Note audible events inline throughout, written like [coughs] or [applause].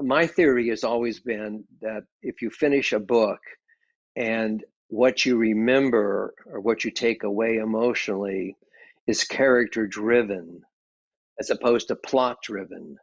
my theory has always been that if you finish a book and what you remember or what you take away emotionally is character driven as opposed to plot driven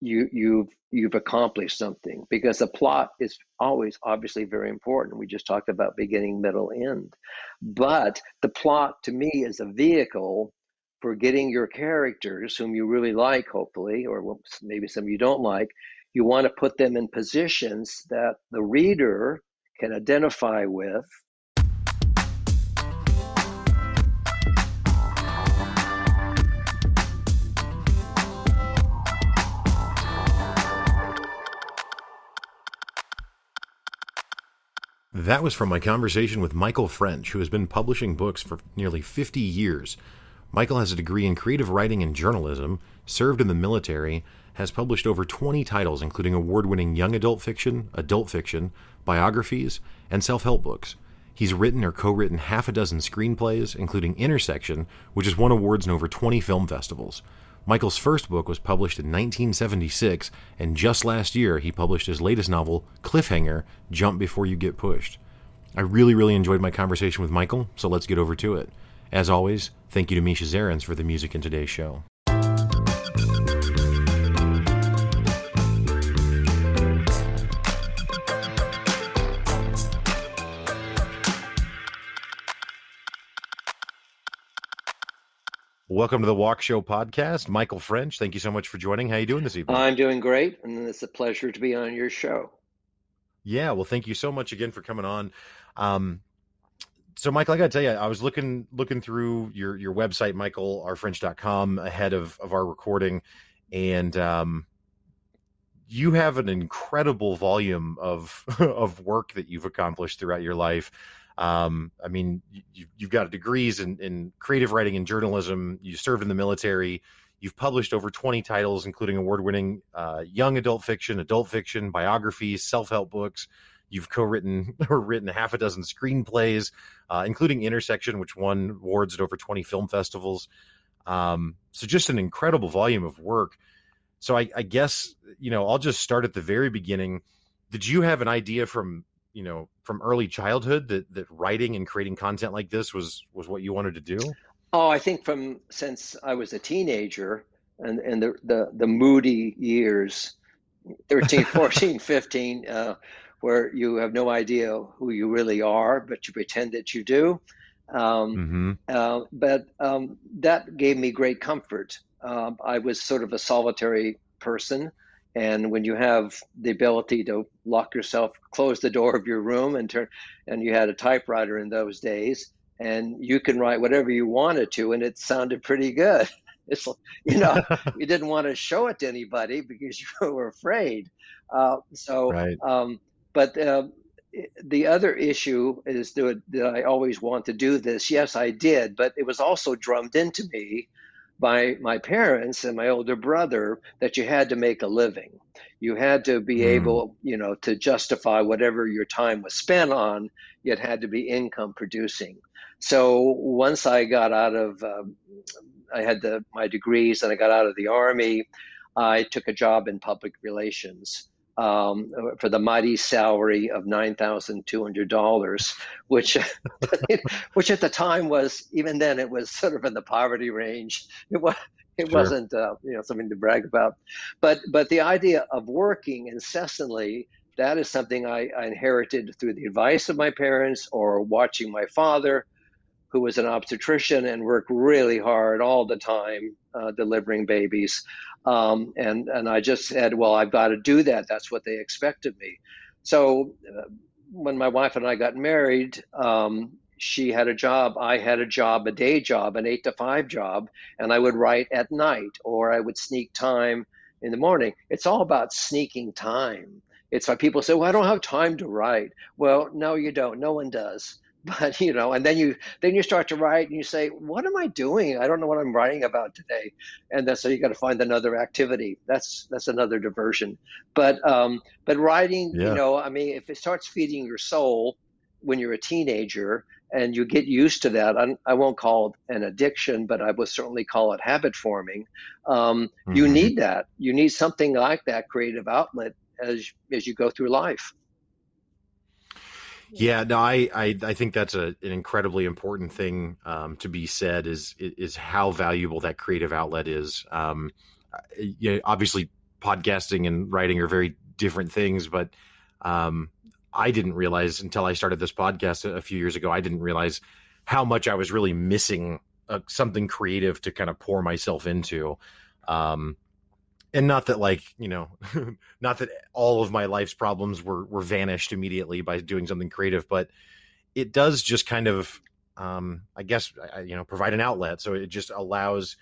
you you've you've accomplished something because the plot is always obviously very important. We just talked about beginning middle end. But the plot to me is a vehicle for getting your characters whom you really like hopefully or maybe some you don't like you want to put them in positions that the reader can identify with That was from my conversation with Michael French, who has been publishing books for nearly 50 years. Michael has a degree in creative writing and journalism, served in the military, has published over 20 titles, including award winning young adult fiction, adult fiction, biographies, and self help books. He's written or co written half a dozen screenplays, including Intersection, which has won awards in over 20 film festivals. Michael's first book was published in 1976, and just last year he published his latest novel, Cliffhanger Jump Before You Get Pushed. I really, really enjoyed my conversation with Michael, so let's get over to it. As always, thank you to Misha Zarins for the music in today's show. Welcome to the Walkshow podcast. Michael French, thank you so much for joining. How are you doing this evening? I'm doing great, and it's a pleasure to be on your show. Yeah, well, thank you so much again for coming on. Um, so, Michael, I got to tell you, I was looking looking through your your website, michaelrfrench.com, ahead of of our recording, and um, you have an incredible volume of [laughs] of work that you've accomplished throughout your life. Um, I mean, you, have got degrees in, in creative writing and journalism. You served in the military. You've published over 20 titles, including award winning uh, young adult fiction, adult fiction, biographies, self help books. You've co written [laughs] or written half a dozen screenplays, uh, including Intersection, which won awards at over 20 film festivals. Um, so, just an incredible volume of work. So, I, I guess, you know, I'll just start at the very beginning. Did you have an idea from you know from early childhood that that writing and creating content like this was was what you wanted to do? Oh, I think from since I was a teenager and and the the, the moody years 13, [laughs] 14, 15 uh, where you have no idea who you really are, but you pretend that you do. Um, mm-hmm. uh, but um, that gave me great comfort. Uh, I was sort of a solitary person. And when you have the ability to lock yourself, close the door of your room, and turn, and you had a typewriter in those days, and you can write whatever you wanted to, and it sounded pretty good. [laughs] It's you know [laughs] you didn't want to show it to anybody because [laughs] you were afraid. Uh, so, right. um, but uh, the other issue is that, that I always want to do this. Yes, I did, but it was also drummed into me by my parents and my older brother that you had to make a living. You had to be mm. able, you know, to justify whatever your time was spent on. It had to be income producing. So once I got out of, um, I had the, my degrees and I got out of the army, I took a job in public relations um, for the mighty salary of nine thousand two hundred dollars, which, [laughs] which at the time was even then it was sort of in the poverty range. It was it sure. wasn't uh, you know something to brag about, but but the idea of working incessantly that is something I, I inherited through the advice of my parents or watching my father who was an obstetrician and worked really hard all the time uh, delivering babies. Um, and, and I just said, well, I've got to do that. That's what they expect of me. So uh, when my wife and I got married, um, she had a job, I had a job, a day job, an eight to five job, and I would write at night or I would sneak time in the morning. It's all about sneaking time. It's why people say, well, I don't have time to write. Well, no, you don't. No one does [laughs] but you know and then you then you start to write and you say what am i doing i don't know what i'm writing about today and then so you got to find another activity that's that's another diversion but um but writing yeah. you know i mean if it starts feeding your soul when you're a teenager and you get used to that. I, I, won't call it an addiction, but I would certainly call it habit forming. Um, mm-hmm. You need that. You need something like that creative outlet as as you go through life. Yeah, no, I, I, I think that's a, an incredibly important thing um, to be said is is how valuable that creative outlet is. Um, you know, obviously, podcasting and writing are very different things, but um, I didn't realize until I started this podcast a, few years ago. I didn't realize how much I was really missing uh, something creative to kind of pour myself into. Um, and not that like you know [laughs] not that all of my life's problems were were vanished immediately by doing something creative but it does just kind of um i guess you know provide an outlet so it just allows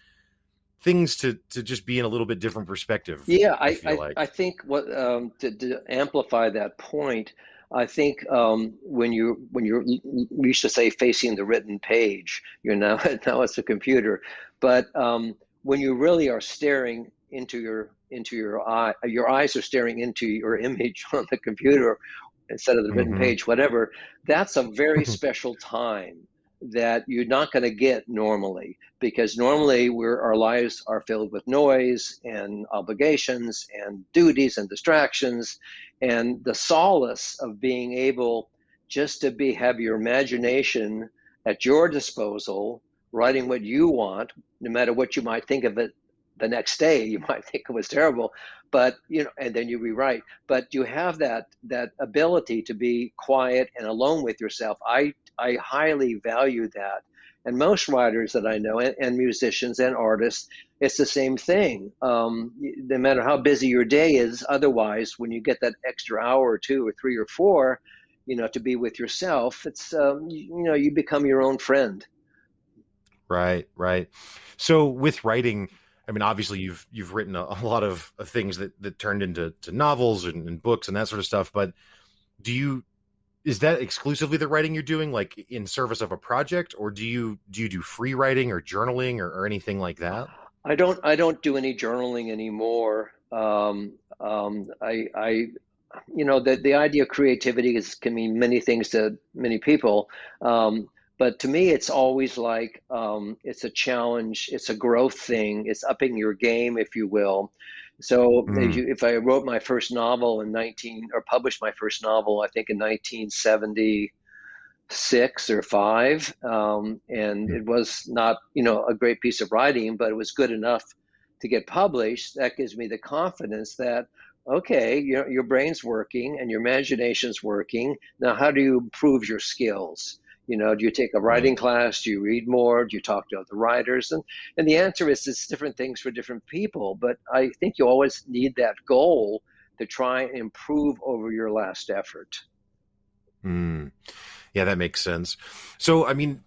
things to to just be in a little bit different perspective yeah i I, like. I, think what um to, to, amplify that point i think um when you when you're we used to say facing the written page you're now [laughs] now it's a computer but um when you really are staring into your into your eye your eyes are staring into your image [laughs] on the computer instead of the written mm-hmm. page whatever that's a very [laughs] special time that you're not going to get normally because normally we're, our lives are filled with noise and obligations and duties and distractions and the solace of being able just to be have your imagination at your disposal writing what you want no matter what you might think of it the next day [laughs] you might think it was terrible but you know and then you rewrite. But you have that that ability to be quiet and alone with yourself. I i highly value that. And most writers that i know and, and musicians and artists it's the same thing. Um, no matter how busy your day is otherwise when you get that extra hour or two or three or four you know to be with yourself it's um, you, you know you become your own friend. Right right. So with writing I mean, obviously you've you've written a, a lot of, of, things that that turned into to novels and, and, books and that sort of stuff. But do you is that exclusively the writing you're doing, like in service of a project, or do you do you do free writing or journaling or, or anything like that? I don't I don't do any journaling anymore. Um, um, I, I you know the the idea of creativity is can mean many things to many people. Um, but to me it's always like um, it's a challenge it's a growth thing it's upping your game if you will so mm. if, you, if, i wrote my first novel in 19 or published my first novel i think in 1976 or 5 um, and mm. it was not you know a great piece of writing but it was good enough to get published that gives me the confidence that okay your, your brain's working and your imagination's working now how do you improve your skills you know, do you take a writing class? Do you read more? Do you talk to other writers? And and the answer is it's different things for different people. But I think you always need that goal to try and improve over your last effort. Mm. Yeah, that makes sense. So, I mean,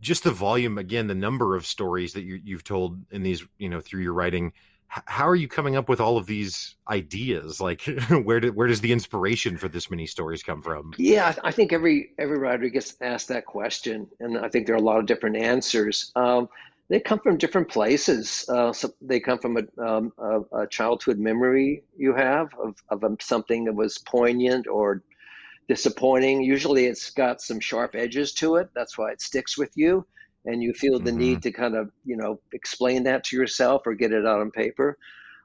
just the volume again, the number of stories that you, you've told in these, you know, through your writing how are you coming up with all of these ideas? Like [laughs] where where does the inspiration for this many stories come from? Yeah i think every every writer gets asked that question and i think there are a lot of different answers. Um, they come from different places. Uh, so they come from a, um, a, a, childhood memory you have of, of um, something that was poignant or disappointing. Usually it's got some sharp edges to it. That's why it sticks with you and you feel the mm-hmm. need to kind of you know explain that to yourself or get it out on paper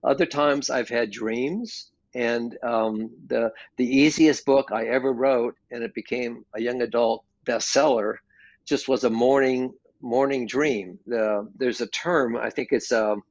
other times i've had dreams and um, the the easiest book i ever wrote and it became a young adult bestseller just was a morning morning dream the, there's a term i think it's um,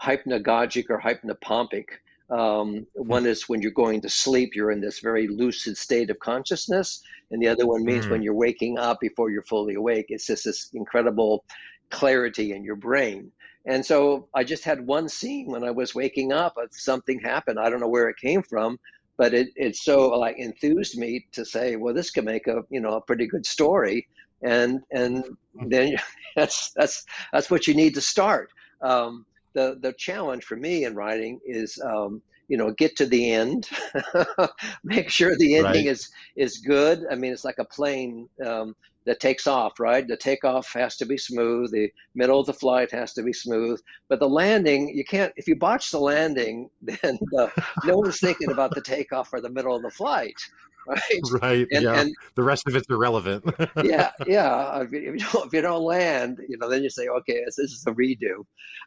hypnagogic or hypnopompic um, one is when you're going to sleep, you're in this very lucid state of consciousness. And the other one means mm. when you're waking up before you're fully awake. It's just this incredible clarity in your brain. And so I just had one scene when I was waking up, something happened. I don't know where it came from, but it, it so like enthused me to say, well, this could make a, you know, a pretty good story. And, and then [laughs] that's, that's, that's what you need to start. Um, the the challenge for me in writing is um, you know get to the end [laughs] make sure the ending right. is is good. I mean it's like a plane um, that takes off right? The takeoff has to be smooth. The middle of the flight has to be smooth. But the landing you can't if you botch the landing [laughs] then uh, no one's thinking about the takeoff or the middle of the flight [laughs] right? Right. And, yeah. and the rest of it's irrelevant. [laughs] yeah, yeah. If you, don't, if you don't land, you know, then you say, okay, this, this is a redo.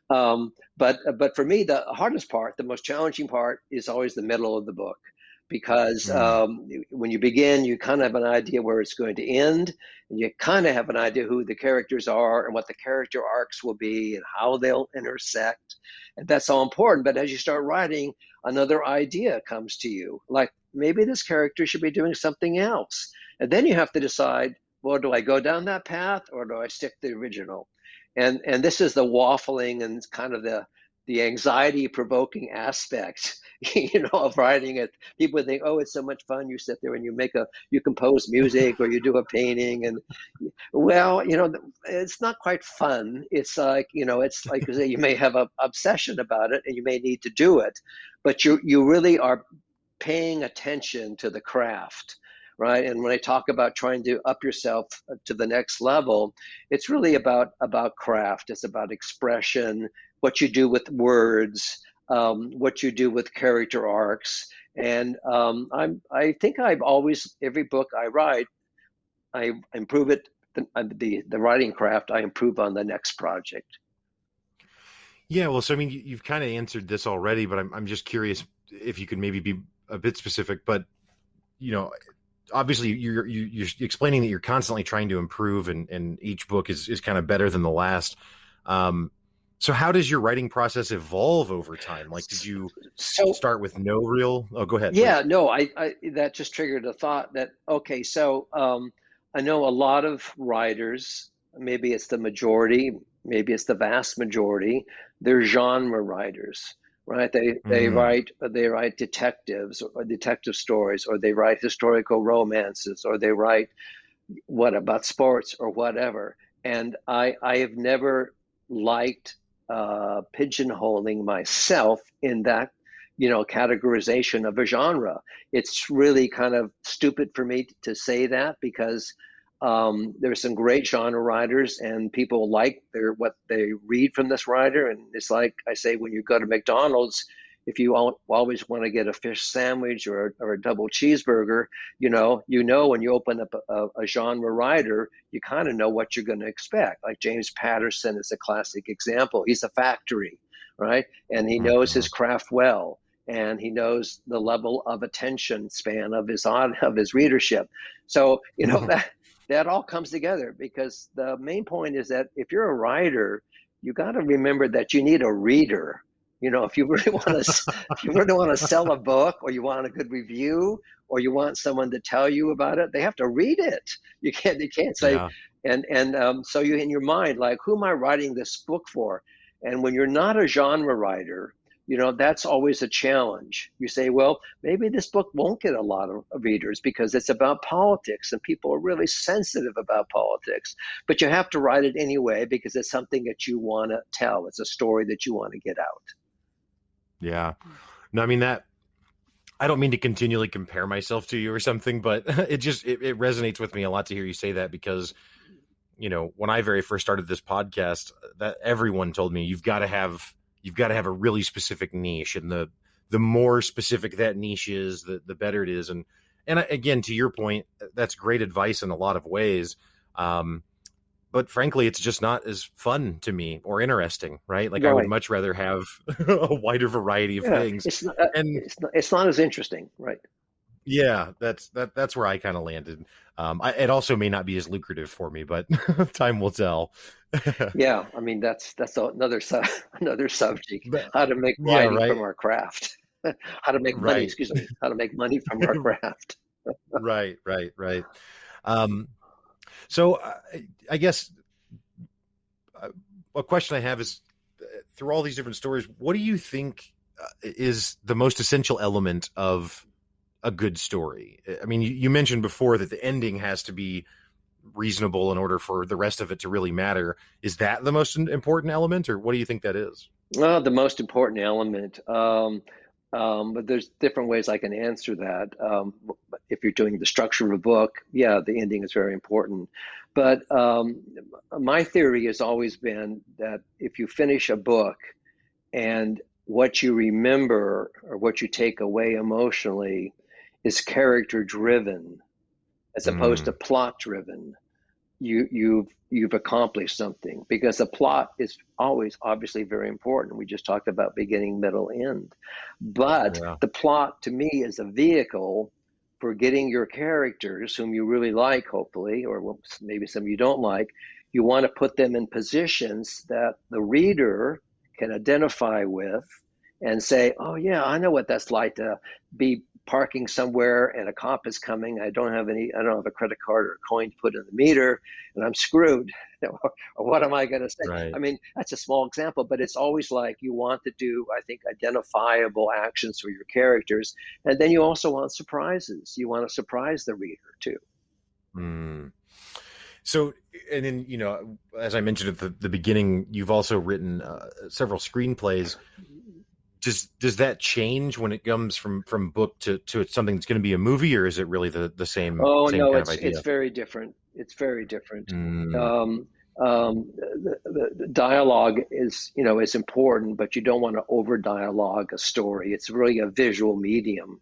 Um, but but for me, the hardest part, the most challenging part, is always the middle of the book, because mm. um, when you begin, you kind of have an idea where it's going to end, and you kind of have an idea who the characters are and what the character arcs will be and how they'll intersect, and that's all important. But as you start writing, another idea comes to you, like maybe this character should be doing something else. And then you have to decide, well, do I go down that path or do I stick to the original? And and this is the waffling and kind of the the anxiety provoking aspect [laughs] you know of writing it. People think oh it's so much fun. You sit there and you make a you compose music or you do a painting and well you know it's not quite fun. It's like you know it's like you may have an obsession about it and you may need to do it but you you really are paying attention to the craft right? And when i talk about trying to up yourself uh, to the next level it's really about about craft. It's about expression what you do with words um, what you do with character arcs and um, i'm i think i've always every book i write i improve it the, the, the writing craft i improve on the next project yeah well so i mean you, have kind of answered this already but I'm, I'm just curious if you could maybe be a bit specific, but you know, obviously you're you're explaining that you're constantly trying to improve, and and each book is is kind of better than the last. Um, so how does your writing process evolve over time? Like, did you so, start with no real? Oh, go ahead. Yeah, please. no, I, I that just triggered a thought that okay, so um, I know a lot of writers. Maybe it's the majority. Maybe it's the vast majority. They're genre writers right? They they mm. write they write detectives or detective stories, or they write historical romances, or they write what about sports or whatever. And I I have never liked uh, pigeonholing myself in that you know categorization of a genre. It's really kind of stupid for me to say that because um, there's some great genre writers, and people like their what they read from this writer. And it's like I say, when you go to McDonald's, if you always want to get a fish sandwich or, or a double cheeseburger, you know, you know when you open up a, a genre writer, you kind of know what you're going to expect. Like James Patterson is a classic example. He's a factory, right? And he knows his mm-hmm. craft well and he knows the level of attention span of his [laughs] of his readership. So you know mm-hmm. that that all comes together because the main point is that if you're a writer, you got to remember that you need a reader. You know, if you really [laughs] want to, if you really want to sell a book, or you want a good review, or you want someone to tell you about it, they have to read it. You can't, you can't say, yeah. and and um, so you in your mind like, who am I writing this book for? And when you're not a genre writer, you know that's always a challenge you say well maybe this book won't get a lot of readers because it's about politics and people are really sensitive about politics but you have to write it anyway because it's something that you want to tell it's a story that you want to get out yeah. No i mean that i don't mean to continually compare myself to you or something but [laughs] it just it, it resonates with me a lot to hear you say that because you know when i very first started this podcast that everyone told me you've got to have you've got to have a really specific niche and the the more specific that niche is the the better it is. And and again to your point that's great advice in a lot of ways. Um, but frankly it's just not as fun to me or interesting right like right. i would much rather have [laughs] a wider variety of yeah, things it's not, uh, and it's not, it's not as interesting right yeah that's that that's where i kind of landed um, I, it also may not be as lucrative for me but [laughs] time will tell [laughs] yeah, I mean that's that's another su- another subject. How to make money yeah, right. from our craft. how to make money, right. excuse me, how to make money from our craft. right, right, right. Um, so uh, I guess uh, a question I have is uh, through all these different stories, what do you think uh, is the most essential element of a good story? I mean, you, you mentioned before that the ending has to be reasonable in order for the rest of it to really matter. Is that the most important element, or what do you think that is? Well, the most important element. Um, um, but there's different ways I can answer that. Um, if you're doing the structure of a book, yeah, the ending is very important. But um, my theory has always been that if you finish a book and what you remember or what you take away emotionally is character driven as opposed Mm. to plot driven, you you've you've accomplished something because the plot is always obviously very important. We just talked about beginning, middle, end. But Yeah. the plot to me is a vehicle for getting your characters whom you really like, hopefully, or maybe some you don't like, you want to put them in positions that the reader can identify with and say, oh, yeah, I know what that's like to be parking somewhere and a cop is coming. I don't have any, I don't have a credit card or a coin to put in the meter and I'm screwed. or [laughs] what am I going to say? Right. I mean, that's a small example, but it's always like you want to do, I think, identifiable actions for your characters. And then you also want surprises. You want to surprise the reader too. Mm. So, and then you know, as I mentioned at the, the beginning, you've also written uh, several screenplays. Does does that change when it comes from from book to to something that's going to be a movie, or is it really the the same? Oh same no, kind it's it's very different. It's very different. Mm. Um, um, the, the, the dialogue is you know is important, but you don't want to over dialogue a story. It's really a visual medium,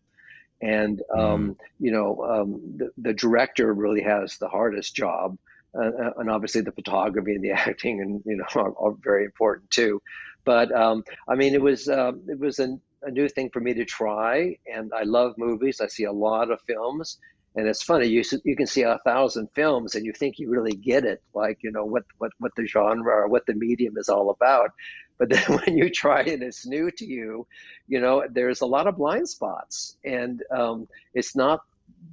and um, you know um, the the director really has the hardest job, uh, and obviously the photography and the [laughs] acting and you know are, are very important too. But um, I mean, it was um, it was a, a new thing for me to try, and I love movies. I see a lot of films, and it's funny you you can see a thousand films and you think you really get it, like you know what what what the genre or what the medium is all about. But then [laughs] when you try it, it's new to you. You know, there's a lot of blind spots, and um, it's not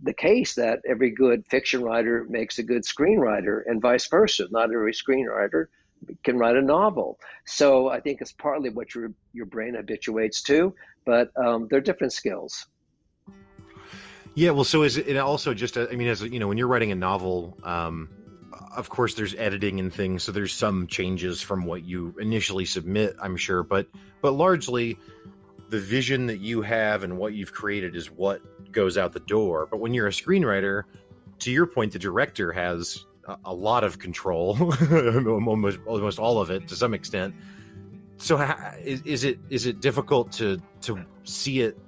the case that every good fiction writer makes a good screenwriter, and vice versa. Not every screenwriter can write a novel. So I think it's partly what your your brain habituates to, but um, they're different skills. Yeah, well, so is it also just? I mean, as you know, when you're writing a novel, um, of course, there's editing and things, so there's some changes from what you initially submit, I'm sure, but but largely, the vision that you have and what you've created is what goes out the door. But when you're a screenwriter, to your point, the director has a, lot of control, [laughs] almost almost all of it to some extent. So, ha- is, is it is it difficult to to see it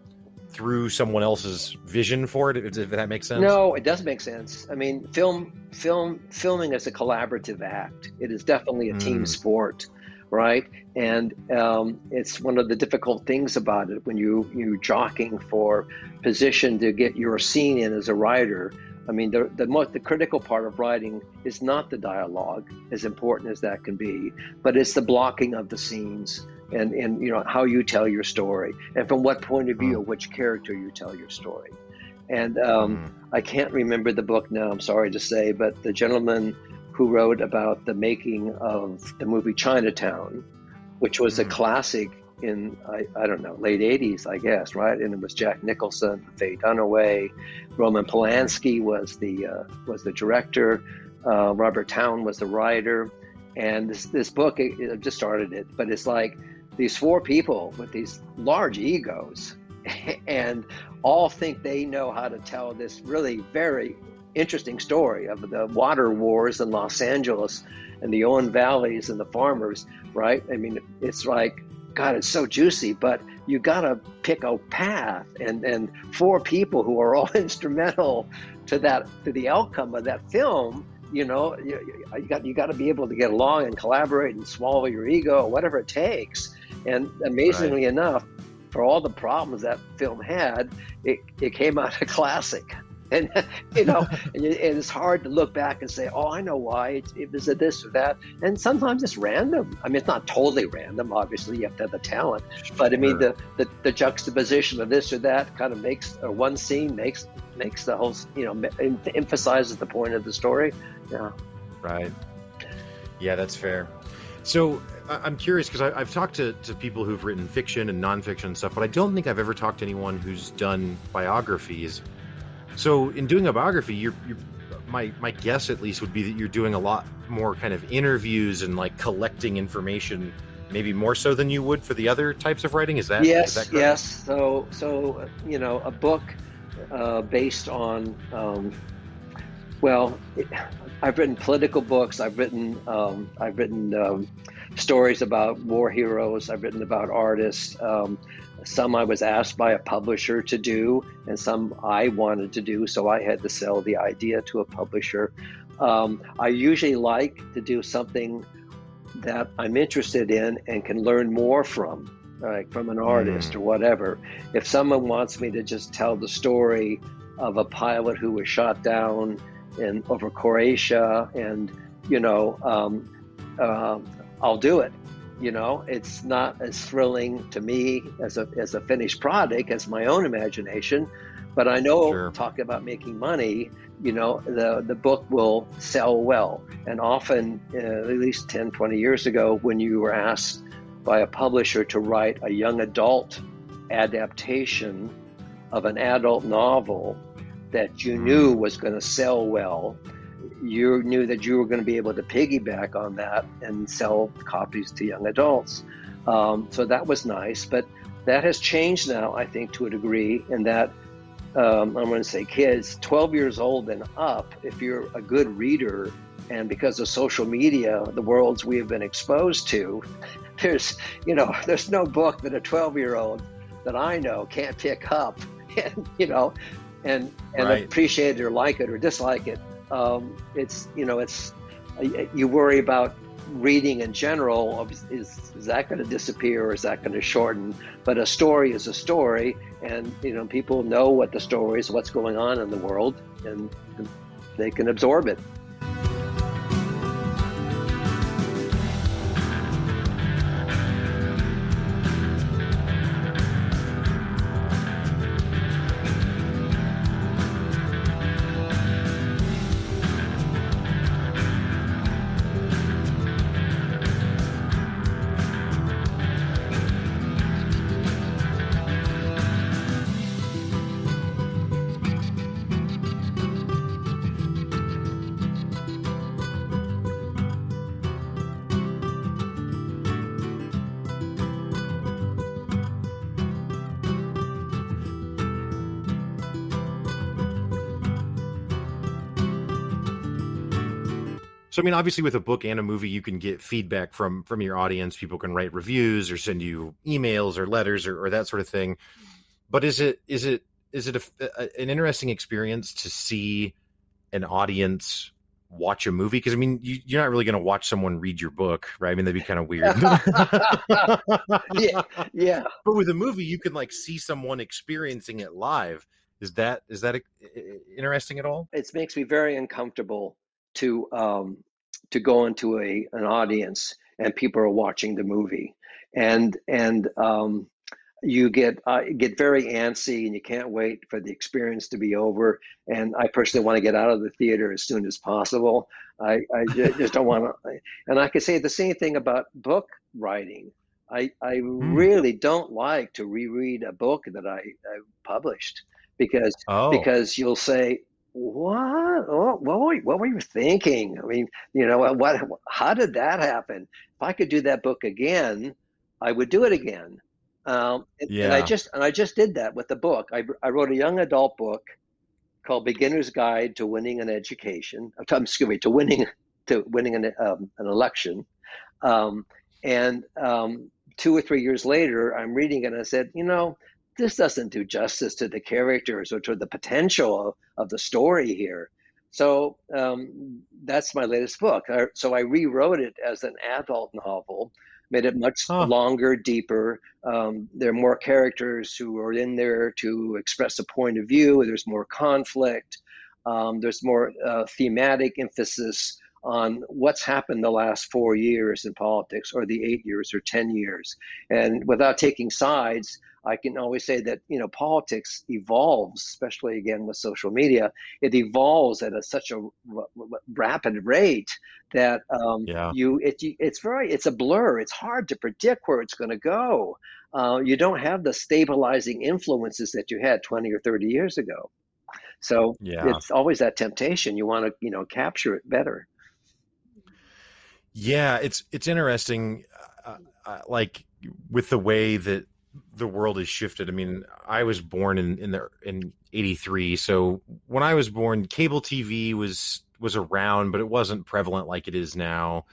through someone else's vision for it if, if that makes sense No, it does make sense. I mean, film, film, filming is a collaborative act. It is definitely a team Mm. sport, right? And um, it's one of the difficult things about it when you you jockeying for position to get your scene in as a writer. I mean, the the most the critical part of writing is not the dialogue, as important as that can be, but it's the blocking of the scenes and and you know how you tell your story and from what point of view Mm. which character you tell your story. And um, Mm. I can't remember the book now, I'm sorry to say, but the gentleman who wrote about the making of the movie Chinatown, which was a Mm. classic in, I, I don't know, late 80s, I guess, right? And it was Jack Nicholson, Faye Dunaway, Roman Polanski was the, uh, was the director, uh, Robert Towne was the writer. And this, this book, it, it just started it, but it's like these four people with these large egos [laughs] and all think they know how to tell this really very interesting story of the water wars in Los Angeles and the Owen Valleys and the farmers, right? I mean, it's like, God, it's so juicy, but you got to pick a path and, and four people who are all [laughs] instrumental to that, to the outcome of that film. You know, you, you got you got to be able to get along and collaborate and swallow your ego, whatever it takes. And amazingly enough, for all the problems that film had, it, it came out [laughs] a classic. And [laughs] you know, and it- it's hard to look back and say, "Oh, I know why it, it was a this or that." And sometimes it's random. I mean, it's not totally random. Obviously, you have to have the talent. But I mean, the, the, the juxtaposition of this or that kind of makes, or one scene makes makes the whole, you know, em- emphasizes the point of the story. Yeah. Right. Yeah, that's fair. So I'm curious because I've talked to, to people who've written fiction and nonfiction and stuff, but I don't think I've ever talked to anyone who's done biographies. So in doing a biography, you're, you're my my guess at least would be that you're doing a lot more kind of interviews and like collecting information, maybe more so than you would for the other types of writing. Is that yes, is that yes. So, so you know, a book uh, based on um, Well, I've written political books. I've written um, I've written um, stories about war heroes. I've written about artists. Um, some I was asked by a publisher to do, and some I wanted to do, so I had to sell the idea to a publisher. Um, I usually like to do something that I'm interested in and can learn more from, like from an artist mm. or whatever. If someone wants me to just tell the story of a pilot who was shot down in over Croatia, and you know, um, uh, I'll do it. You know, it's not as thrilling to me as a as a finished product as my own imagination, but I know sure. talking about making money, you know, the the book will sell well. And often, uh, at least 10, 20 years ago, when you were asked by a publisher to write a young adult adaptation of an adult novel that you knew was going to sell well, you knew that you were going to be able to piggyback on that and sell copies to young adults. Um, so that was nice, but that has changed now, I think, to a degree, in that um, I'm going to say kids 12 years old and up, if you're a good reader, and because of social media, the worlds we have been exposed to, [laughs] there's, you know, there's no book that a 12 year old that I know can't pick up [laughs] and, you know, and and right. appreciate it or like it or dislike it. Um, it's you know it's you worry about reading in general is, is that going to disappear or is that going to shorten but a story is a story and you know people know what the story is what's going on in the world and they can absorb it I mean, obviously, with a book and a movie, you can get feedback from from your audience. People can write reviews or send you emails or letters or, or that sort of thing. But is it is it is it a, a, an interesting experience to see an audience watch a movie? Because I mean, you, are not really going to watch someone read your book, right? I mean, that'd be kind of weird. [laughs] yeah, yeah. But with a movie, you can like see someone experiencing it live. Is that is that a, interesting at all? It makes me very uncomfortable to um, to go into a an audience and people are watching the movie and and um, you get uh, get very antsy and you can't wait for the experience to be over and i personally want to get out of the theater as soon as possible i, I [laughs] just don't want to and i could say the same thing about book writing i, I mm. really don't like to reread a book that i, I published because oh. because you'll say what? what, were, what were you thinking? I mean, you know, what? How did that happen? If I could do that book again, I would do it again. Um, and, yeah. and I just and I just did that with the book. I, I wrote a young adult book called Beginner's Guide to Winning an Education. Uh, excuse me, to winning to winning an um, an election. Um, and um, two or three years later, I'm reading it and I said, you know, this doesn't do justice to the characters or to the potential of, the story here. So um, that's my latest book. So I rewrote it as an adult novel, made it much huh. longer, deeper. Um, there are more characters who are in there to express a point of view. There's more conflict. Um, there's more uh, thematic emphasis on what's happened the last four years in politics or the eight years or 10 years. And without taking sides, I can always say that you know politics evolves, especially again with social media. It evolves at a, such a r- r- rapid rate that um, yeah. you it, it's very it's a blur. It's hard to predict where it's going to go. Uh, you don't have the stabilizing influences that you had 20 or 30 years ago. So yeah. it's always that temptation. You want to you know capture it better. Yeah, it's it's interesting, uh, uh, like with the way that the world has shifted. I mean, I was born in in the in '83, so when I was born, cable TV was was around, but it wasn't prevalent like it is now,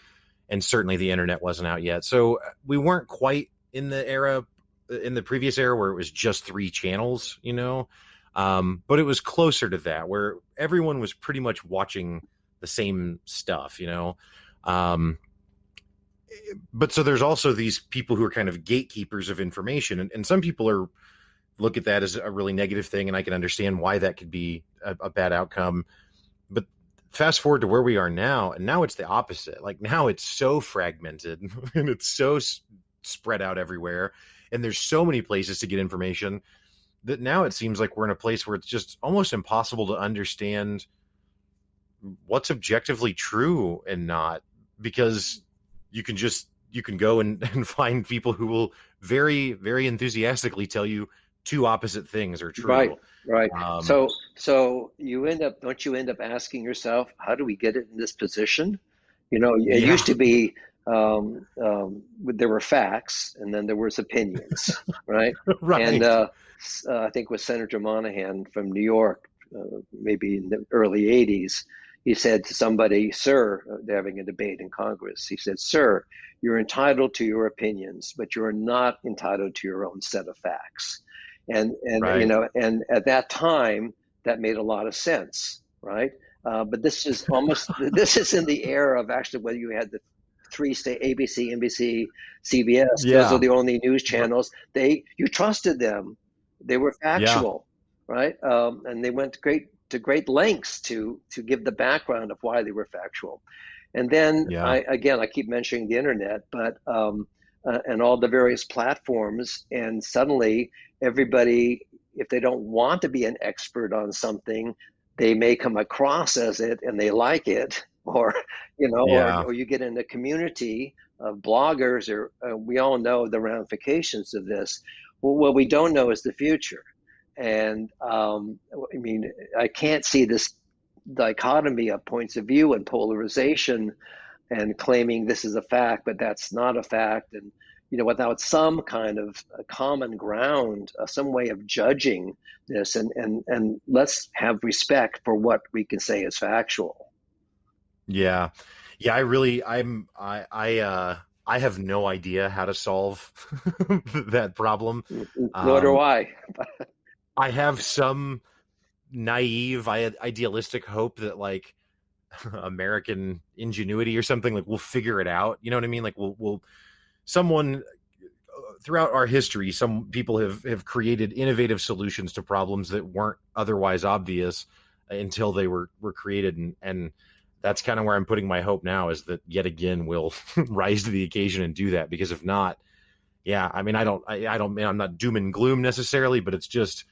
and certainly the internet wasn't out yet. So we weren't quite in the era in the previous era where it was just three channels, you know. Um, but it was closer to that, where everyone was pretty much watching the same stuff, you know. Um, but so there's also these people who are kind of gatekeepers of information, and, and some people are look at that as a really negative thing, and I can understand why that could be a, a bad outcome. But fast forward to where we are now, and now it's the opposite. Like now it's so fragmented [laughs] and it's so s- spread out everywhere, and there's so many places to get information that now it seems like we're in a place where it's just almost impossible to understand what's objectively true and not because you can just you can go and, [laughs] and find people who will very very enthusiastically tell you two opposite things are true. Right right. Um, so so you end up don't you end up asking yourself how do we get it in this position? You know it yeah. used to be um, um, there were facts and then there was opinions right? [laughs] Right. and uh, uh, i think with senator moynihan from new york uh, maybe in the early 80s he said to somebody, Sir, they're having a debate in Congress. He said, Sir, you're entitled to your opinions, but you're not entitled to your own set of facts. And, and right. you know, and at that time, that made a lot of sense, right? Uh, but this is almost, [laughs] this is in the era of actually whether you had the three state ABC, NBC, CBS. Yeah. Those are the only news channels. They you trusted them. They were factual, yeah. right? Um, and they went to great to great lengths to to give the background of why they were factual. And then yeah. I, again, I keep mentioning the internet, but um, uh, and all the various platforms, and suddenly everybody, if they don't want to be an expert on something, they may come across as it and they like it, [laughs] or you know, yeah. or, or, you get in a community of bloggers, or uh, we all know the ramifications of this. Well, what we don't know is the future. And um, I mean, I can't see this dichotomy of points of view and polarization and claiming this is a fact, but that's not a fact. And, you know, without some kind of common ground, uh, some way of judging this, and, and, and let's have respect for what we can say is factual. Yeah. Yeah. I really, I'm, I, I, uh, I have no idea how to solve [laughs] that problem. Nor um, do I. [laughs] I have some naive, idealistic hope that like [laughs] American ingenuity or something like we'll figure it out. You know what I mean? Like we'll we'll someone uh, throughout our history, some people have have created innovative solutions to problems that weren't otherwise obvious until they were were created, and and that's kind of where I'm putting my hope now is that yet again we'll [laughs] rise to the occasion and do that because if not, yeah, I mean I don't I, I don't mean I'm not doom and gloom necessarily, but it's just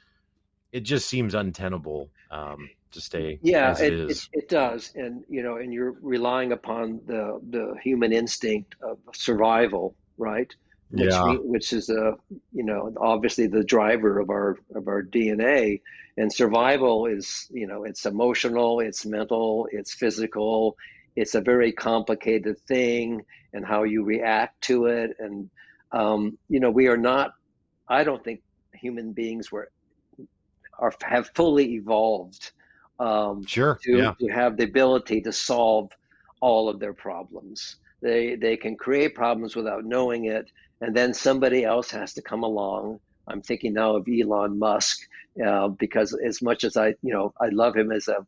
it just seems untenable um, to stay. Yeah, it, it, it, it, does, and you know, and you're relying upon the the human instinct of survival, right? Which, yeah. which is a you know obviously the driver of our of our DNA, and survival is you know it's emotional, it's mental, it's physical, it's a very complicated thing, and how you react to it, and um, you know we are not. I don't think human beings were are have fully evolved um, sure to, yeah. to have the ability to solve all of their problems. They they can create problems without knowing it, and then somebody else has to come along. I'm thinking now of Elon Musk uh, because as much as I you know I love him as a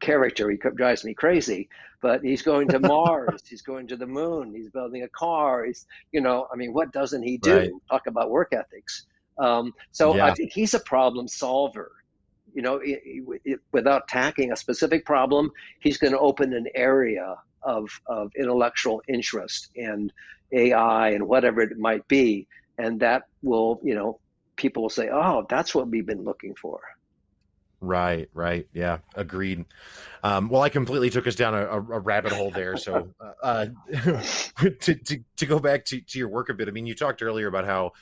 character, he drives me crazy. But he's going to [laughs] Mars, he's going to the moon, he's building a car. He's you know I mean what doesn't he do? Right. Talk about work ethics. Um, so yeah. I think he's a problem solver. You know, it, it, without tacking a specific problem, he's going to open an area of, of intellectual interest and AI and whatever it might be. And that will, you know, people will say, oh, that's what we've been looking for. Right, right, yeah, agreed. Um, well, I completely took us down a, a rabbit hole there. So, [laughs] uh, [laughs] to, to to go back to, to your work a bit, I mean, you talked earlier about how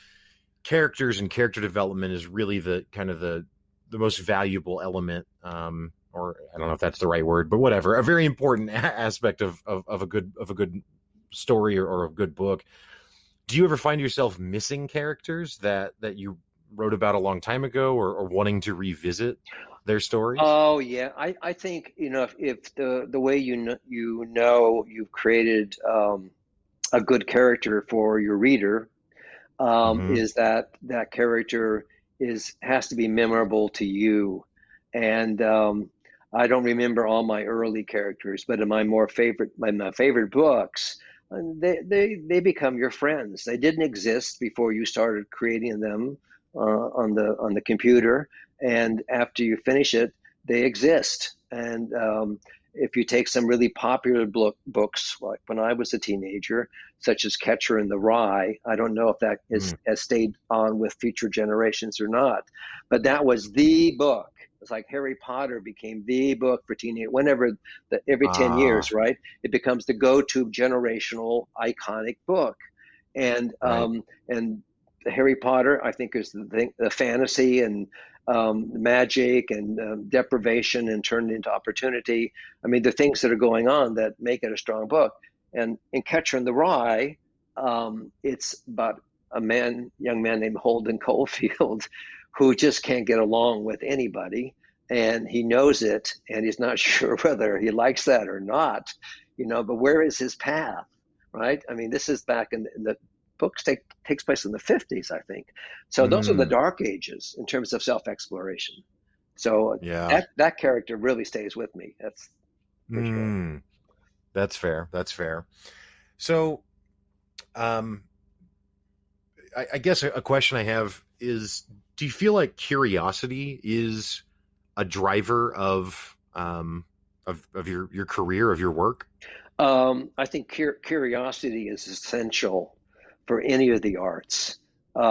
characters and character development is really the kind of the the most valuable element um, or I don't know if that's the right word, but whatever, a very important [laughs] aspect of, of, of a good of a good story or, or a good book. do you ever find yourself missing characters that that you wrote about a long time ago or, or wanting to revisit their stories? Oh yeah, I, I think you know if, if the the way you know, you know you've created um, a good character for your reader um, mm-hmm. is that that character is has to be memorable to you, and um, I don't remember all my early characters, but in my more favorite my, my favorite books, uh, they, they they become your friends. They didn't exist before you started creating them uh, on the on the computer, and after you finish it, they exist. And um, if you take some really popular book, books, like when I was a teenager, such as Catcher in the Rye, I don't know if that is, mm. has stayed on with future generations or not, but that was the book. It's like Harry Potter became the book for teenage. Whenever the, every ten ah. years, right, it becomes the go-to generational iconic book, and right. um, and Harry Potter, I think, is the, the fantasy and um, magic and um, deprivation and turned into opportunity. I mean, the things that are going on that make it a strong book. And in Catcher in the Rye, um, it's about a man, young man named Holden [laughs] Caulfield, who just can't get along with anybody, and he knows it, and he's not [laughs] sure whether he likes that or not. You know, but where is his path? Right? I mean, this is back in the, in the books take takes place in the 50s, I think. So those mm. are the mm. dark ages in terms of self exploration. So yeah. that that character really stays with me. That's mm. sure. That's fair. That's fair. So, um, I, I guess a, a question I have is: Do you feel like curiosity is a driver of um, of of your your career of your work? Um, I think cur- curiosity is essential for any of the arts. Um,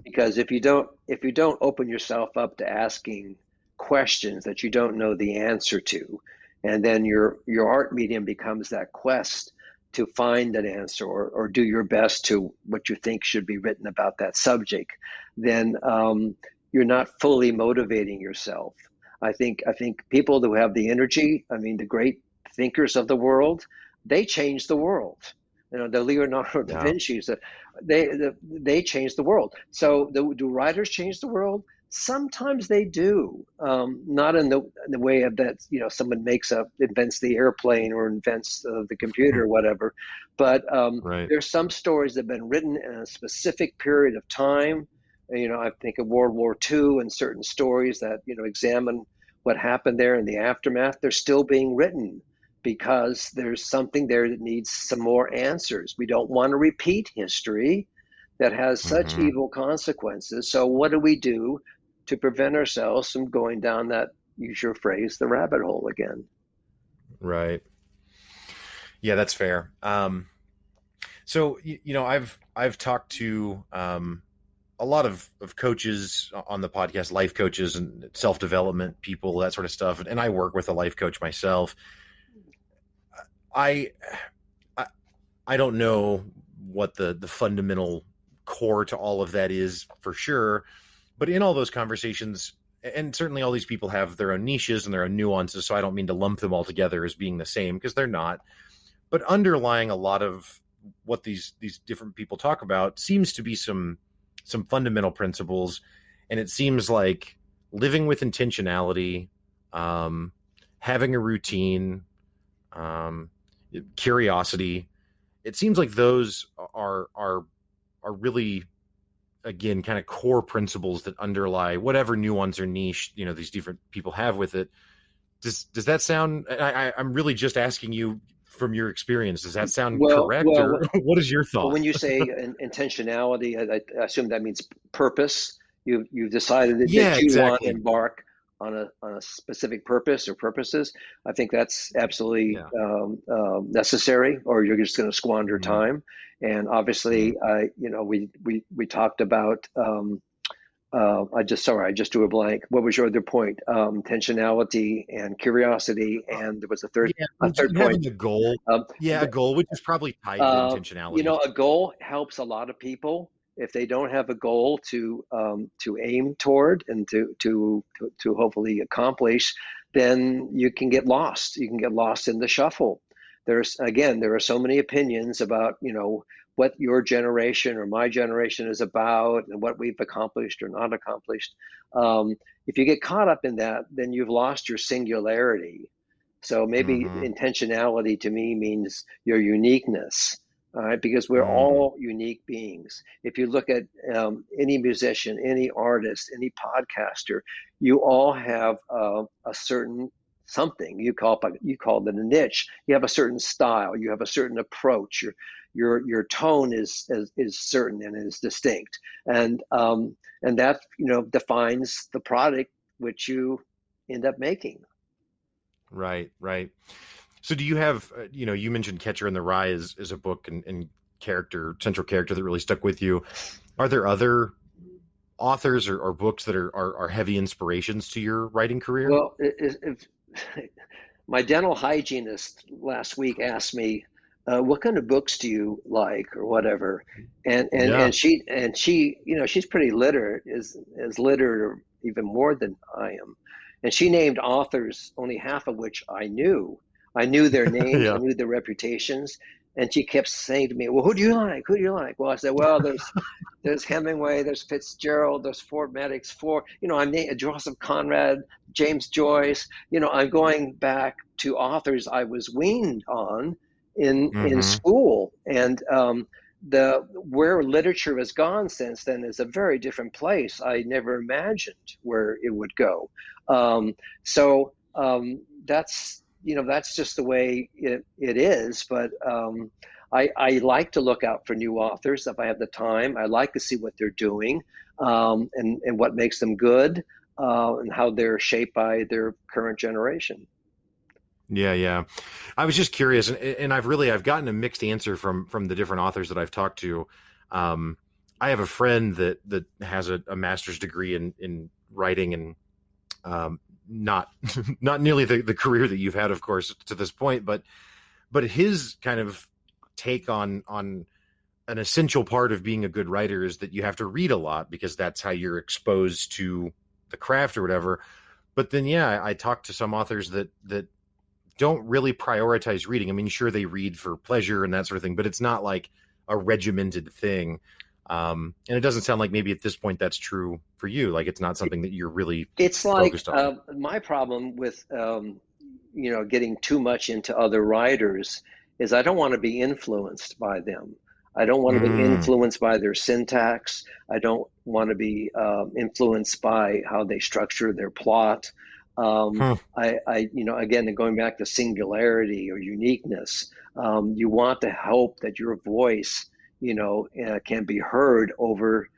mm. because if you don't if you don't open yourself up to asking questions that you don't know the answer to and then your your art medium becomes that quest to find an answer or, or do your best to what you think should be written about that subject then um, you're not fully motivating yourself. I think i think people who have the energy i mean the great thinkers of the world they change the world you know, the Leonardo da Vinci's, they the, they changed the world. So the, do writers change the world? Sometimes they do, um, not in the, in the way of that you know someone makes up invents the airplane or invents uh, the computer or whatever, but um, right. there's some stories that have been written in a specific period of time. You know, I think of World War II and certain stories that you know examine what happened there in the aftermath. They're still being written because there's something there that needs some more answers. We don't want to repeat history that has such mm-hmm. evil consequences. So, what do we do to prevent ourselves from going down that, use your phrase, the rabbit hole again? Right. Yeah, that's fair. Um, so, you, you, know, I've I've talked to um, a lot of, of coaches on the podcast, life coaches and self development people, that sort of stuff, and I work with a life coach myself I, I, I don't know what the the fundamental core to all of that is for sure, but in all those conversations, and certainly all these people have their own niches and their own nuances. So I don't mean to lump them all together as being the same because they're not. But underlying a lot of what these these different people talk about seems to be some some fundamental principles, and it seems like living with intentionality, um, having a routine, um, curiosity. It seems like those are are are really again kind of core principles that underlie whatever nuance or niche you know these different people have with it. Does does that sound? I, I am really just asking you from your experience. Does that sound well, correct, well, or [laughs] what is your thought? When you say intentionality, I, I, assume that means purpose. You you've decided that, yeah, you exactly. want to embark on a, on a specific purpose or purposes, I think that's absolutely yeah. um, um, necessary, or you're just going to squander mm-hmm. time. And obviously, mm-hmm. I, you know, we we we talked about. Um, uh, I just sorry, I just drew a blank. What was your other point? Um, intentionality and curiosity, and there was a third, yeah, a third point. A goal, um, yeah, a goal, which is probably tied to uh, intentionality. You know, a goal helps a lot of people if they don't have a goal to um, to aim toward and to, to to hopefully accomplish, then you can get lost. You can get lost in the shuffle. There's again, there are so many opinions about you know what your generation or my generation is about and what we've accomplished or not accomplished. Um, if you get caught up in that, then you've lost your singularity. So maybe mm-hmm. intentionality to me means your uniqueness. All right, because we're mm. all unique beings. If you look at um, any musician, any artist, any podcaster, you all have uh, a certain something you call it, you call it a niche. You have a certain style. You have a certain approach. Your your your tone is is, is certain and is distinct, and um, and that you know defines the product which you end up making. Right, right. So do you have uh, you know you mentioned Catcher in the Rye is is a book and, and character central character that really stuck with you. Are there other authors or, or books that are, are, are heavy inspirations to your writing career? Well, if, if [laughs] my dental hygienist last week asked me, uh, "What kind of books do you like, or whatever?" And and, yeah. and she and she, you know, she's pretty literate, is is literate or even more than I am, and she named authors, only half of which I knew. I knew their [laughs] names, yeah. I knew their reputations, and she kept saying to me, "Well, who do you like? Who do you like?" Well, I said, "Well, there's [laughs] there's Hemingway, there's Fitzgerald, there's Ford Madox, for you know, I'm Joseph Conrad, James Joyce. You know, I'm going back to authors I was weaned on in mm-hmm. in school, and um, the where literature has gone since then is a very different place. I never imagined where it would go. Um, so um, that's you know that's just the way it, it is but um, I, I, like to look out for new authors if i have the time. I like to see what they're doing um, and, and what makes them good uh, and how they're shaped by their current generation. Yeah yeah. I was just curious and, and i've really i've gotten a mixed answer from from the different authors that i've talked to. Um, i have a friend that that has a, a master's degree in in writing and um, not [laughs] not nearly the, the career that you've had, of course, to this point, but but his kind of take on on an essential part of being a good writer is that you have to read a lot because that's how you're exposed to the craft or whatever. But then, yeah, I, I talked to some authors that that don't really prioritize reading. I mean, sure, they read for pleasure and that sort of thing, but it's not like a regimented thing. Um, and it doesn't sound like maybe at this point that's true for you. Like it's not something that you're really. It's like uh, my problem with um, you know getting too much into other writers is I don't want to be influenced by them. I don't want to mm. be influenced by their syntax. I don't want to be um, influenced by how they structure their plot. Um, huh. I, I, you know, again, going back to singularity or uniqueness, um, you want to hope that your voice you know, uh, can be heard over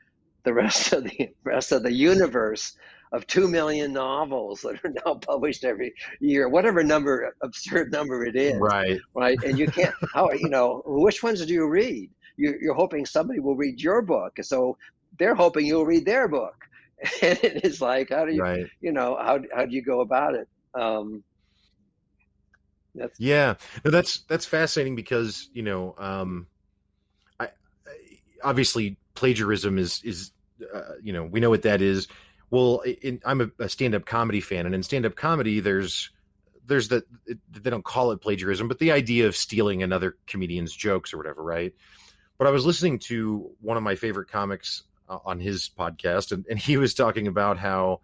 the [laughs] rest of the rest of the universe of two million novels that are now [laughs] published every year, whatever number absurd number it is. Right. Right. And you can't [laughs] how you know which ones do you read? You, you're hoping somebody will read your book, so they're hoping you'll read their book. And it's like, how do you, right. you know, how how do you go about it? Um, that's, yeah, no, that's that's fascinating because you know. Um, obviously plagiarism is is uh, you know we know what that is. Well, in, I'm a, a stand-up comedy fan, and in stand-up comedy, there's there's the they don't call it plagiarism, but the idea of stealing another comedian's jokes or whatever, right? But I was listening to one of my favorite comics uh, on his podcast, and, and he was talking about how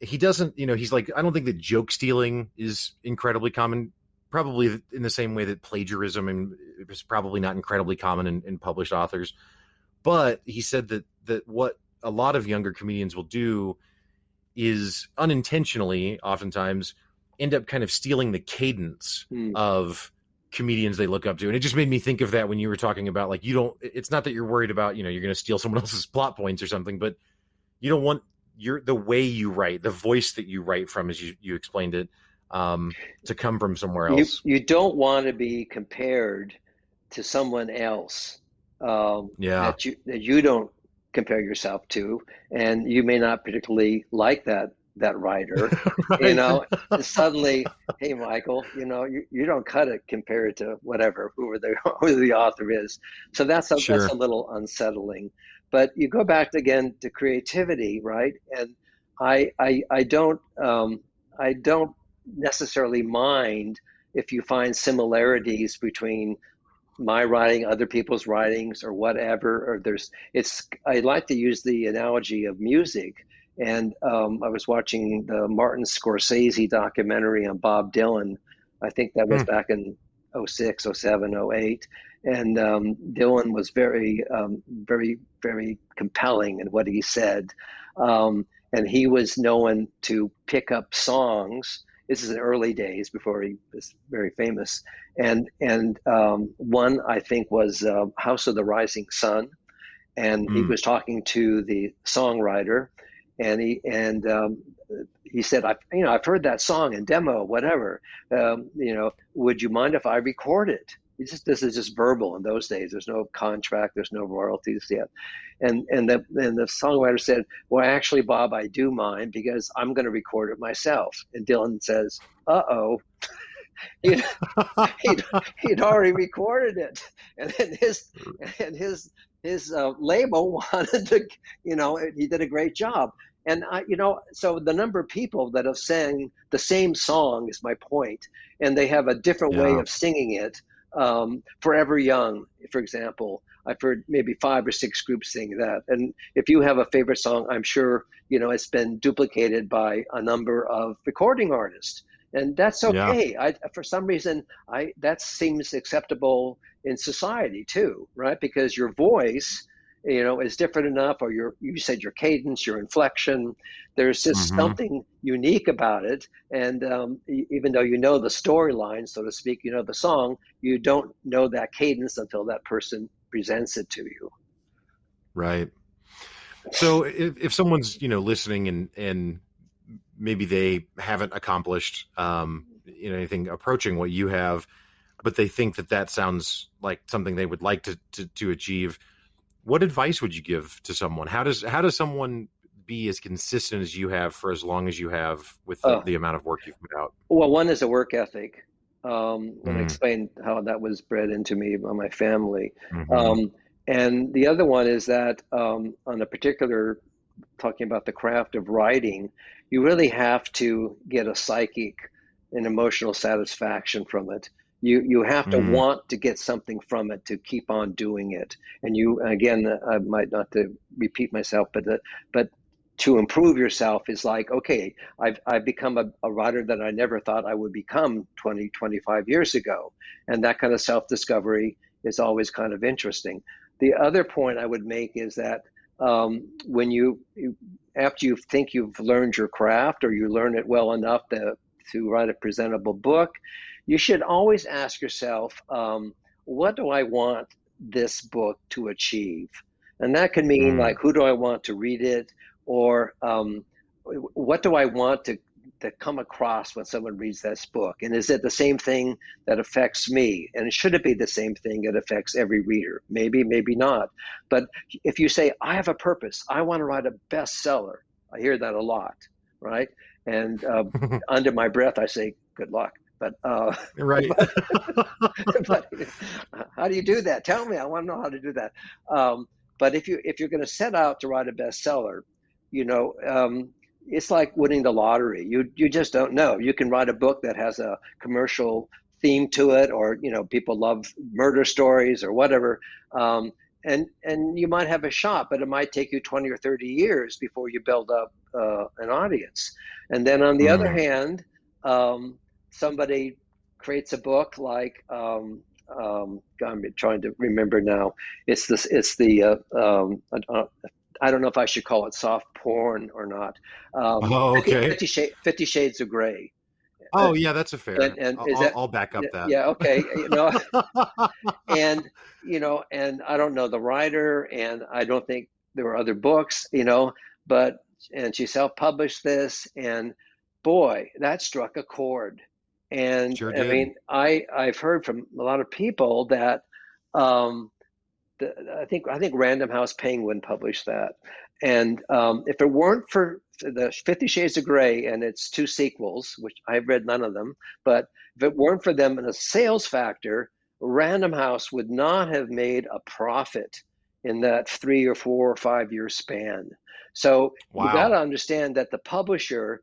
he doesn't, you know, he's like, I don't think that joke stealing is incredibly common probably in the same way that plagiarism and is probably not incredibly common in, in, published authors. But he said that that what a lot of younger comedians will do is unintentionally, oftentimes, end up kind of stealing the cadence mm. of comedians they look up to. And it just made me think of that when you were talking about like you don't it's not that you're worried about, you know, you're gonna steal someone [laughs] else's plot points or something, but you don't want your the way you write, the voice that you write from as you, you explained it um, to come from somewhere else. You, you don't want to be compared to someone else. Um, yeah. That you that you don't compare yourself to, and you may not particularly like that that writer. [laughs] right. You know, suddenly, hey, Michael, you know, you, you don't cut it compared to whatever whoever the [laughs] who the author is. So that's a, sure. that's a little unsettling. But you go back again to creativity, right? And I I I don't um, I don't necessarily mind if you find similarities between my writing, other people's writings, or whatever. Or there's it's. I like to use the analogy of music. And um, I was watching the Martin Scorsese documentary on Bob Dylan. I think that was mm. back in 06, 07, 08. And um, Dylan was very, um, very, very compelling in what he said. Um, and he was known to pick up songs this is in early days before he was very famous. And and um, one I think was uh, House of the Rising Sun, and mm. he was talking to the songwriter, and he and um, he said, I you know I've heard that song in demo whatever. Um, you know, would you mind if I record it? Just, this is just verbal in those days. There's no contract. There's no royalties yet. And and the and the songwriter said, "Well, actually, Bob, I do mind because I'm going to record it myself." And Dylan says, "Uh oh." [laughs] he'd, [laughs] he'd, he'd, already recorded it, and then his and his his uh, label [laughs] wanted to, you know, he did a great job. And I, you know, so the number of people that have sang the same song is my point, and they have a different yeah. way of singing it um, Forever Young, for example. I've heard maybe five or six groups sing that. And if you have a favorite song, I'm sure you know it's been duplicated by a number of recording artists, and that's okay. Yeah. I, for some reason, I that seems acceptable in society too, right? Because your voice you know is different enough or your you said your cadence your inflection there's just mm-hmm. something unique about it. And um, even though you know the storyline so to speak you know the song you don't know that cadence until that person presents it to you. Right. So if, if someone's you know listening and and maybe they haven't accomplished um, you know anything approaching what you have but they think that that sounds like something they would like to, to, to achieve what advice would you give to someone? How does how does someone be as consistent as you have for as long as you have with the, uh, the amount of work you've put out? Well, one is a work ethic. Um, mm. I explained how that was bred into me by my family. Mm-hmm. Um, and the other one is that um, on a particular, talking about the craft of writing, you really have to get a psychic and emotional satisfaction from it. You you have to mm. want to get something from it to keep on doing it. And you again, I might not to repeat myself, but the, but to improve yourself is like okay i've, I've become a, a writer that i never thought i would become 20 25 years ago and that kind of self-discovery is always kind of interesting the other point i would make is that um, when you, you after you think you've learned your craft or you learn it well enough to, to write a presentable book you should always ask yourself, um, what do I want this book to achieve? And that can mean mm. like, who do I want to read it? Or um, what do I want to, to come across when someone reads this book? And is it the same thing that affects me? And should it be the same thing that affects every reader? Maybe, maybe not. But if you say, I have a purpose, I want to write a bestseller, I hear that a lot, right? And uh, [laughs] under my breath, I say, good luck. But uh, right. But, [laughs] but, how do you do that? Tell me. I want to know how to do that. Um, but if you if you're going to set out to write a bestseller, you know, um, it's like winning the lottery. You you just don't know. You can write a book that has a commercial theme to it, or you know, people love murder stories or whatever. Um, and and you might have a shot, but it might take you 20 or 30 years before you build up uh, an audience. And then on the mm. other hand, um, somebody creates a book like um, um, I'm trying to remember now. It's this. It's the. Uh, um, uh, I don't know if I should call it soft porn or not. Um, oh, okay. 50, Sh- 50, Shades of Grey. Oh, yeah, that's a fair. And, and I'll, that, I'll, back up that. Yeah, okay. You know, [laughs] and you know, and I don't know the writer, and I don't think there were other books, you know, but and she self-published this, and boy, that struck a chord and sure I mean, I I've heard from a lot of people that um, the, I think I think Random House Penguin published that, and um, if it weren't for the Fifty Shades of Grey and its two sequels, which I've read none of them, but if it weren't for them and a sales factor, Random House would not have made a profit in that three or four or five year span. So wow. you got to understand that the publisher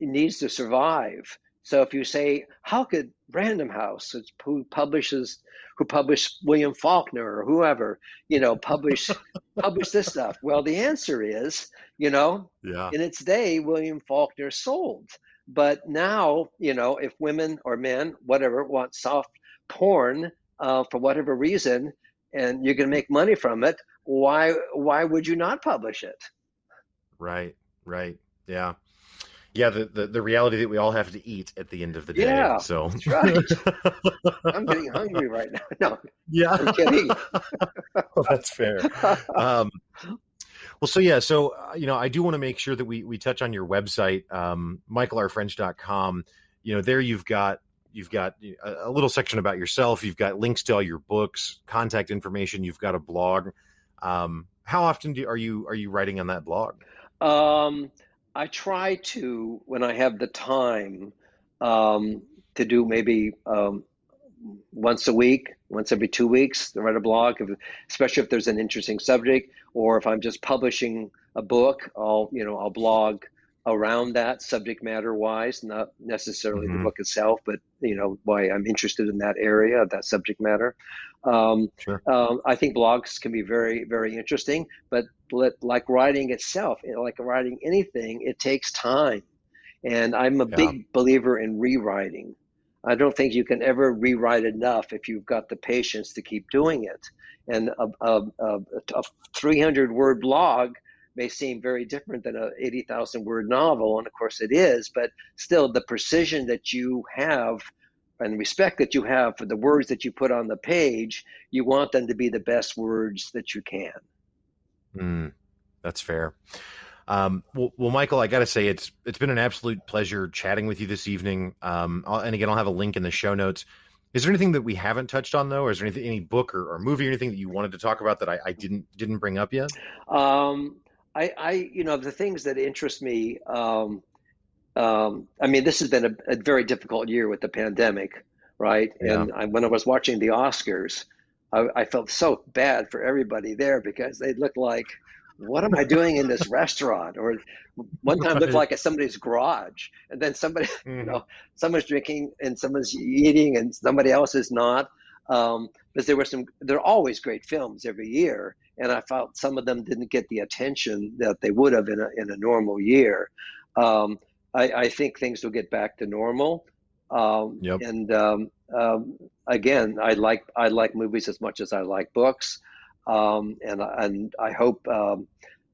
needs to survive So if you say, how could Random House, who publishes, who published William Faulkner or whoever, you know, publish [laughs] publish this stuff? Well, the answer is, you know, yeah. in its day, William Faulkner sold. But now, you know, if women or men, whatever, want soft porn uh, for whatever reason, and you can make money from it, why why would you not publish it? Right, right, yeah yeah, the, the, the reality that we all have to eat at the end of the day. Yeah, so that's right. [laughs] I'm getting hungry right now. No, yeah, [laughs] well, that's fair. Um, well, so yeah, so uh, you know, I do want to make sure that we we touch on your website, um, michaelrfrench.com. You know, there you've got you've got a, a little section about yourself. You've got links to all your books, contact information. You've got a blog. Um, how often do, are you are you writing on that blog? Um, I try to, when I have the time, um, to do maybe um, once a week, once every two weeks, to write a blog, if, especially if there's an interesting subject, or if I'm just publishing a book, I'll you know I'll blog around that subject matter wise, not necessarily mm-hmm. the book itself, but you know why I'm interested in that area, that subject matter. Um, sure. Um, I think blogs can be very, very interesting, but like writing itself, like writing anything, it takes time. And I'm a yeah. big believer in rewriting. I don't think you can ever rewrite enough if you've got the patience to keep doing it. And a, a, a, a 300 word blog may seem very different than a 80,000 word novel, and of course it is, but still the precision that you have and respect that you have for the words that you put on the page, you want them to be the best words that you can. Mm, that's fair. Um, well, well, Michael, I got to say it's it's been an absolute pleasure chatting with you this evening. Um, and again, I'll have a link in the show notes. Is there anything that we haven't touched on though, or is there anything, any book or, or movie or anything that you wanted to talk about that I, I didn't didn't bring up yet? Um, I, I, you know, the things that interest me. Um, um, I mean, this has been a, a, very difficult year with the pandemic, right? Yeah. And I, when I was watching the Oscars, I, I, felt so bad for everybody there because they looked like, what am I doing in this [laughs] restaurant? Or one time looked like at somebody's garage, and then somebody, mm. [laughs] you mm-hmm. know, someone's drinking and someone's eating and somebody else is not. Um, because there were some, there are always great films every year, and I felt some of them didn't get the attention that they would have in a in a normal year. Um, I, I, think things will get back to normal. Um, yep. And um, um, again, I like I like movies as much as I like books, um, and and I hope um,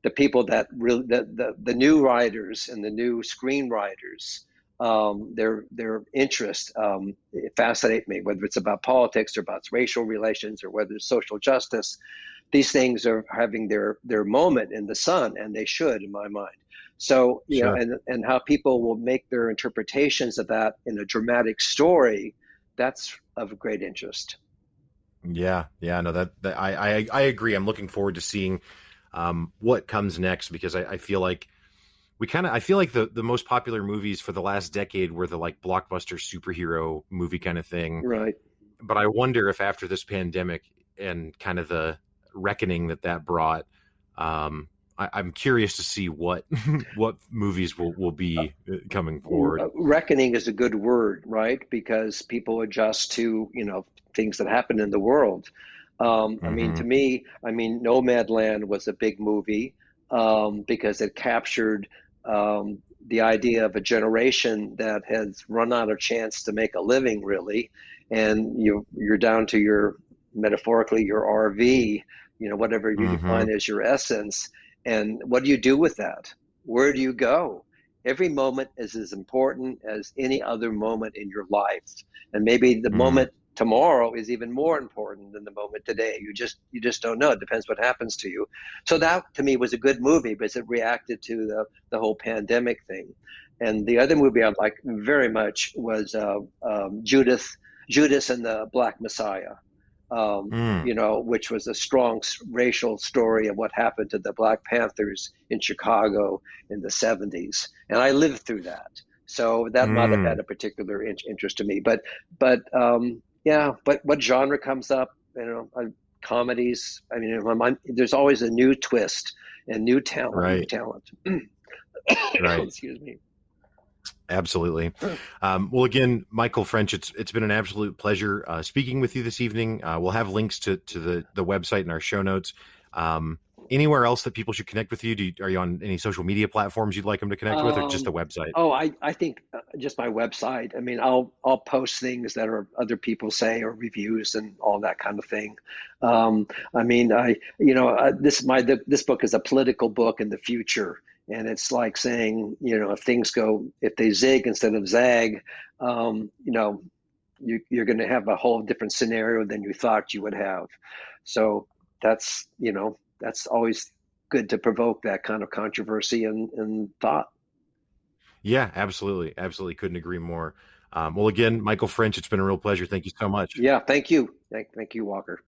the people that really the, the, the new writers and the new screenwriters. Um, their their interest um, fascinate me, whether it's about politics or about racial relations or whether it's social justice. These things are having their their moment in the sun, and they should, in my mind. So, you sure. know, and, and how people will make their interpretations of that in a dramatic story, that's of great interest. Yeah, yeah, no, that, that I, I, I agree. I'm looking forward to seeing um, what comes next because I, I feel like we kind of I feel like the the most popular movies for the last decade were the like blockbuster superhero movie kind of thing, right? But I wonder if after this pandemic and kind of the reckoning that that brought, um, I, am curious to see what [laughs] what movies will will be uh, coming forward. Uh, reckoning is a good word, right? Because people adjust to you know things that happen in the world. Um, mm-hmm. I mean, to mm-hmm. me, I mean, Nomadland was a big movie um, because it captured um, the idea of a generation that has run out of chance to make a living, really, and you you're down to your metaphorically your RV, you know, whatever you mm-hmm. define as your essence and what do you do with that? Where do you go? Every moment is as important as any other moment in your life. And maybe the mm. moment tomorrow is even more important than the moment today. You just you just don't know. It depends what happens to you. So that to me was a good movie because it reacted to the the whole pandemic thing. And the other movie I like very much was uh, um, Judith Judas and the Black Messiah um, mm. you know, which was a strong racial story of what happened to the Black Panthers in Chicago in the 70s. And I lived through that. So that mm. might have had a particular in- interest to me. But, but um, yeah, but what genre comes up? You know, uh, comedies. I mean, in my mind, there's always a new twist and new talent. Right. New talent. [coughs] right. Excuse me. Absolutely. Um, well, again, Michael French, it's it's been an absolute pleasure uh, speaking with you this evening. Uh, we'll have links to to the the website in our show notes. Um, anywhere else that people should connect with you? you? Are you on any social media platforms you'd like them to connect um, with, or just the um, website? Oh, I, I think uh, just my website. I mean, I'll I'll post things that are other people say or reviews and all that kind of thing. Um, I mean, I you know uh, this my the, this book is a political book in the future, and it's like saying you know if things go if they zig instead of zag, um, you know. You, you're going to have a whole different scenario than you thought you would have. So that's you know that's always good to provoke that kind of controversy and, and thought. Yeah, absolutely. Absolutely. Couldn't agree more. Um, well, again, Michael French, it's been a real pleasure. Thank you so much. Yeah, thank you. Thank, thank you, Walker.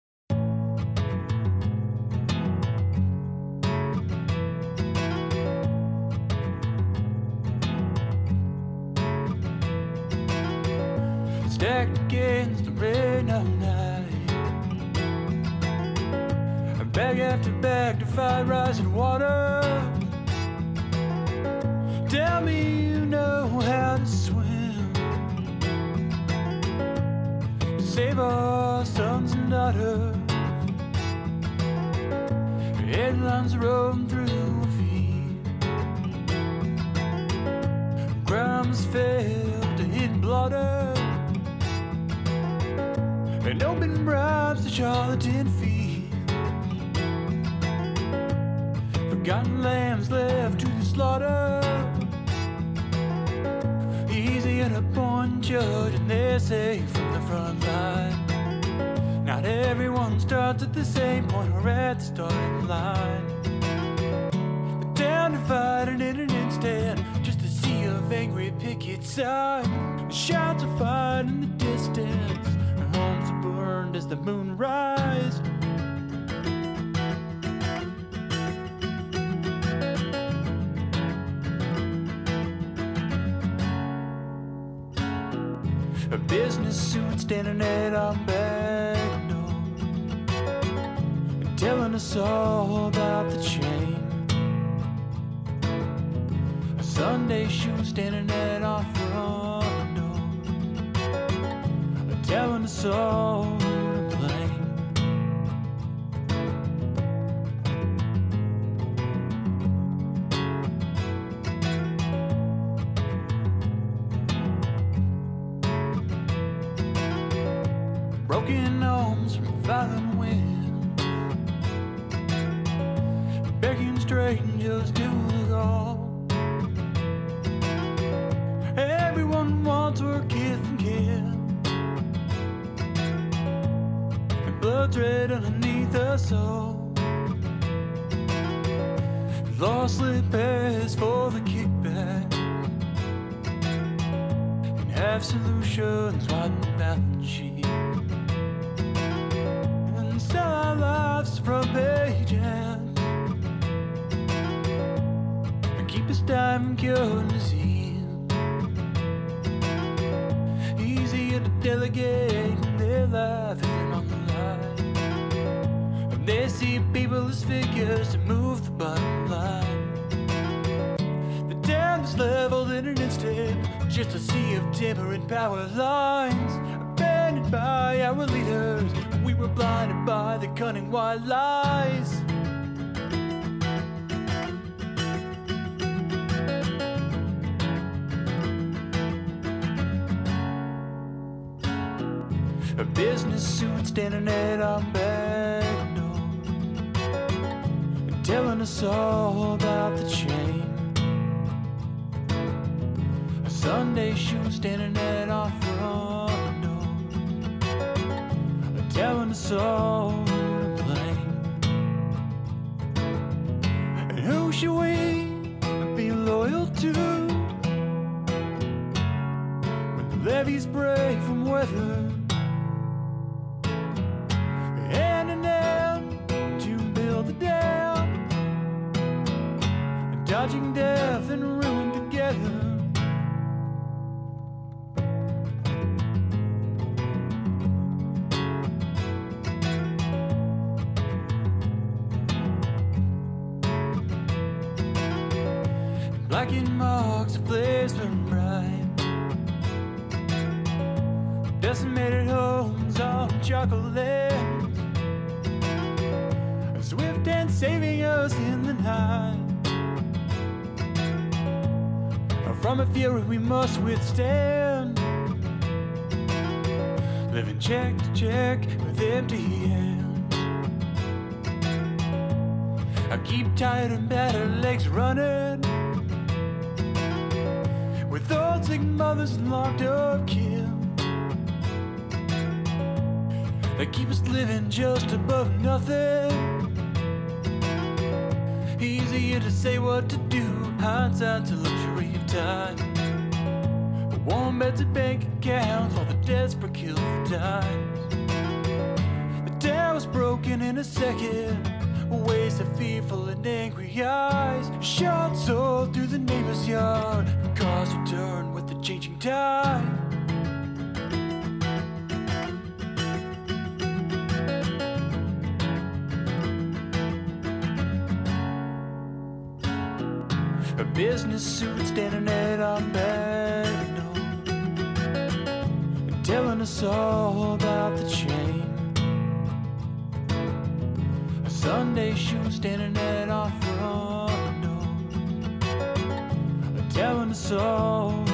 Rolling through feet. Crimes failed to hit blotter. And open bribes to charlatan feet. Forgotten lambs left to the slaughter. Easy and a point judge, and they say from the front line. Not everyone starts at the same point or at the starting line. Down to fight in an instant, just to see a angry picket sign. Shots are fired in the distance, and homes are burned as the moon rises. A business suit standing at our back door telling us all about the chain. Sunday shoe standing at our front door, telling us all. A business suit standing at our back door, telling us all about the chain. A Sunday shoe standing at our front door, telling us all to blame. And who should we be loyal to when the levees break from weather? Locked up kids. They keep us living just above nothing. Easier to say what to do, hindsight's a luxury of time. Warm beds at bank accounts, while the desperate kill for times. The dam was broken in a second, a waste of fearful and angry eyes. Shots sold through the neighbor's yard, cars return with changing tide. A business suit standing at our back telling us all about the chain. A Sunday shoe standing at our front door, telling us all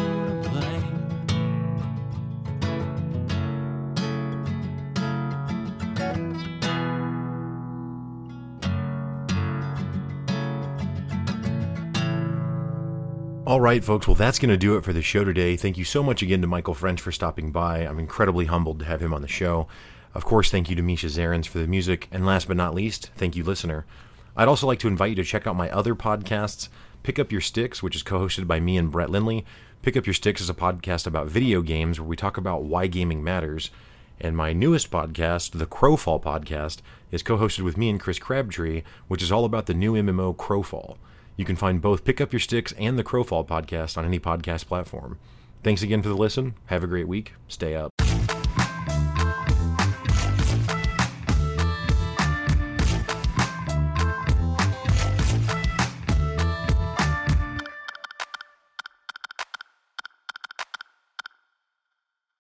All right, folks. Well, that's going to do it for the show today. Thank you so much again to Michael French for stopping by. I'm incredibly humbled to have him on the show. Of course, thank you to Misha Zarins for the music. And last but not least, thank you, listener. I'd also like to invite you to check out my other podcasts Pick Up Your Sticks, which is co hosted by me and Brett Lindley. Pick Up Your Sticks is a podcast about video games where we talk about why gaming matters. And my newest podcast, the Crowfall podcast, is co hosted with me and Chris Crabtree, which is all about the new MMO Crowfall. You can find both Pick Up Your Sticks and the Crowfall podcast on any podcast platform. Thanks again for the listen. Have a great week. Stay up.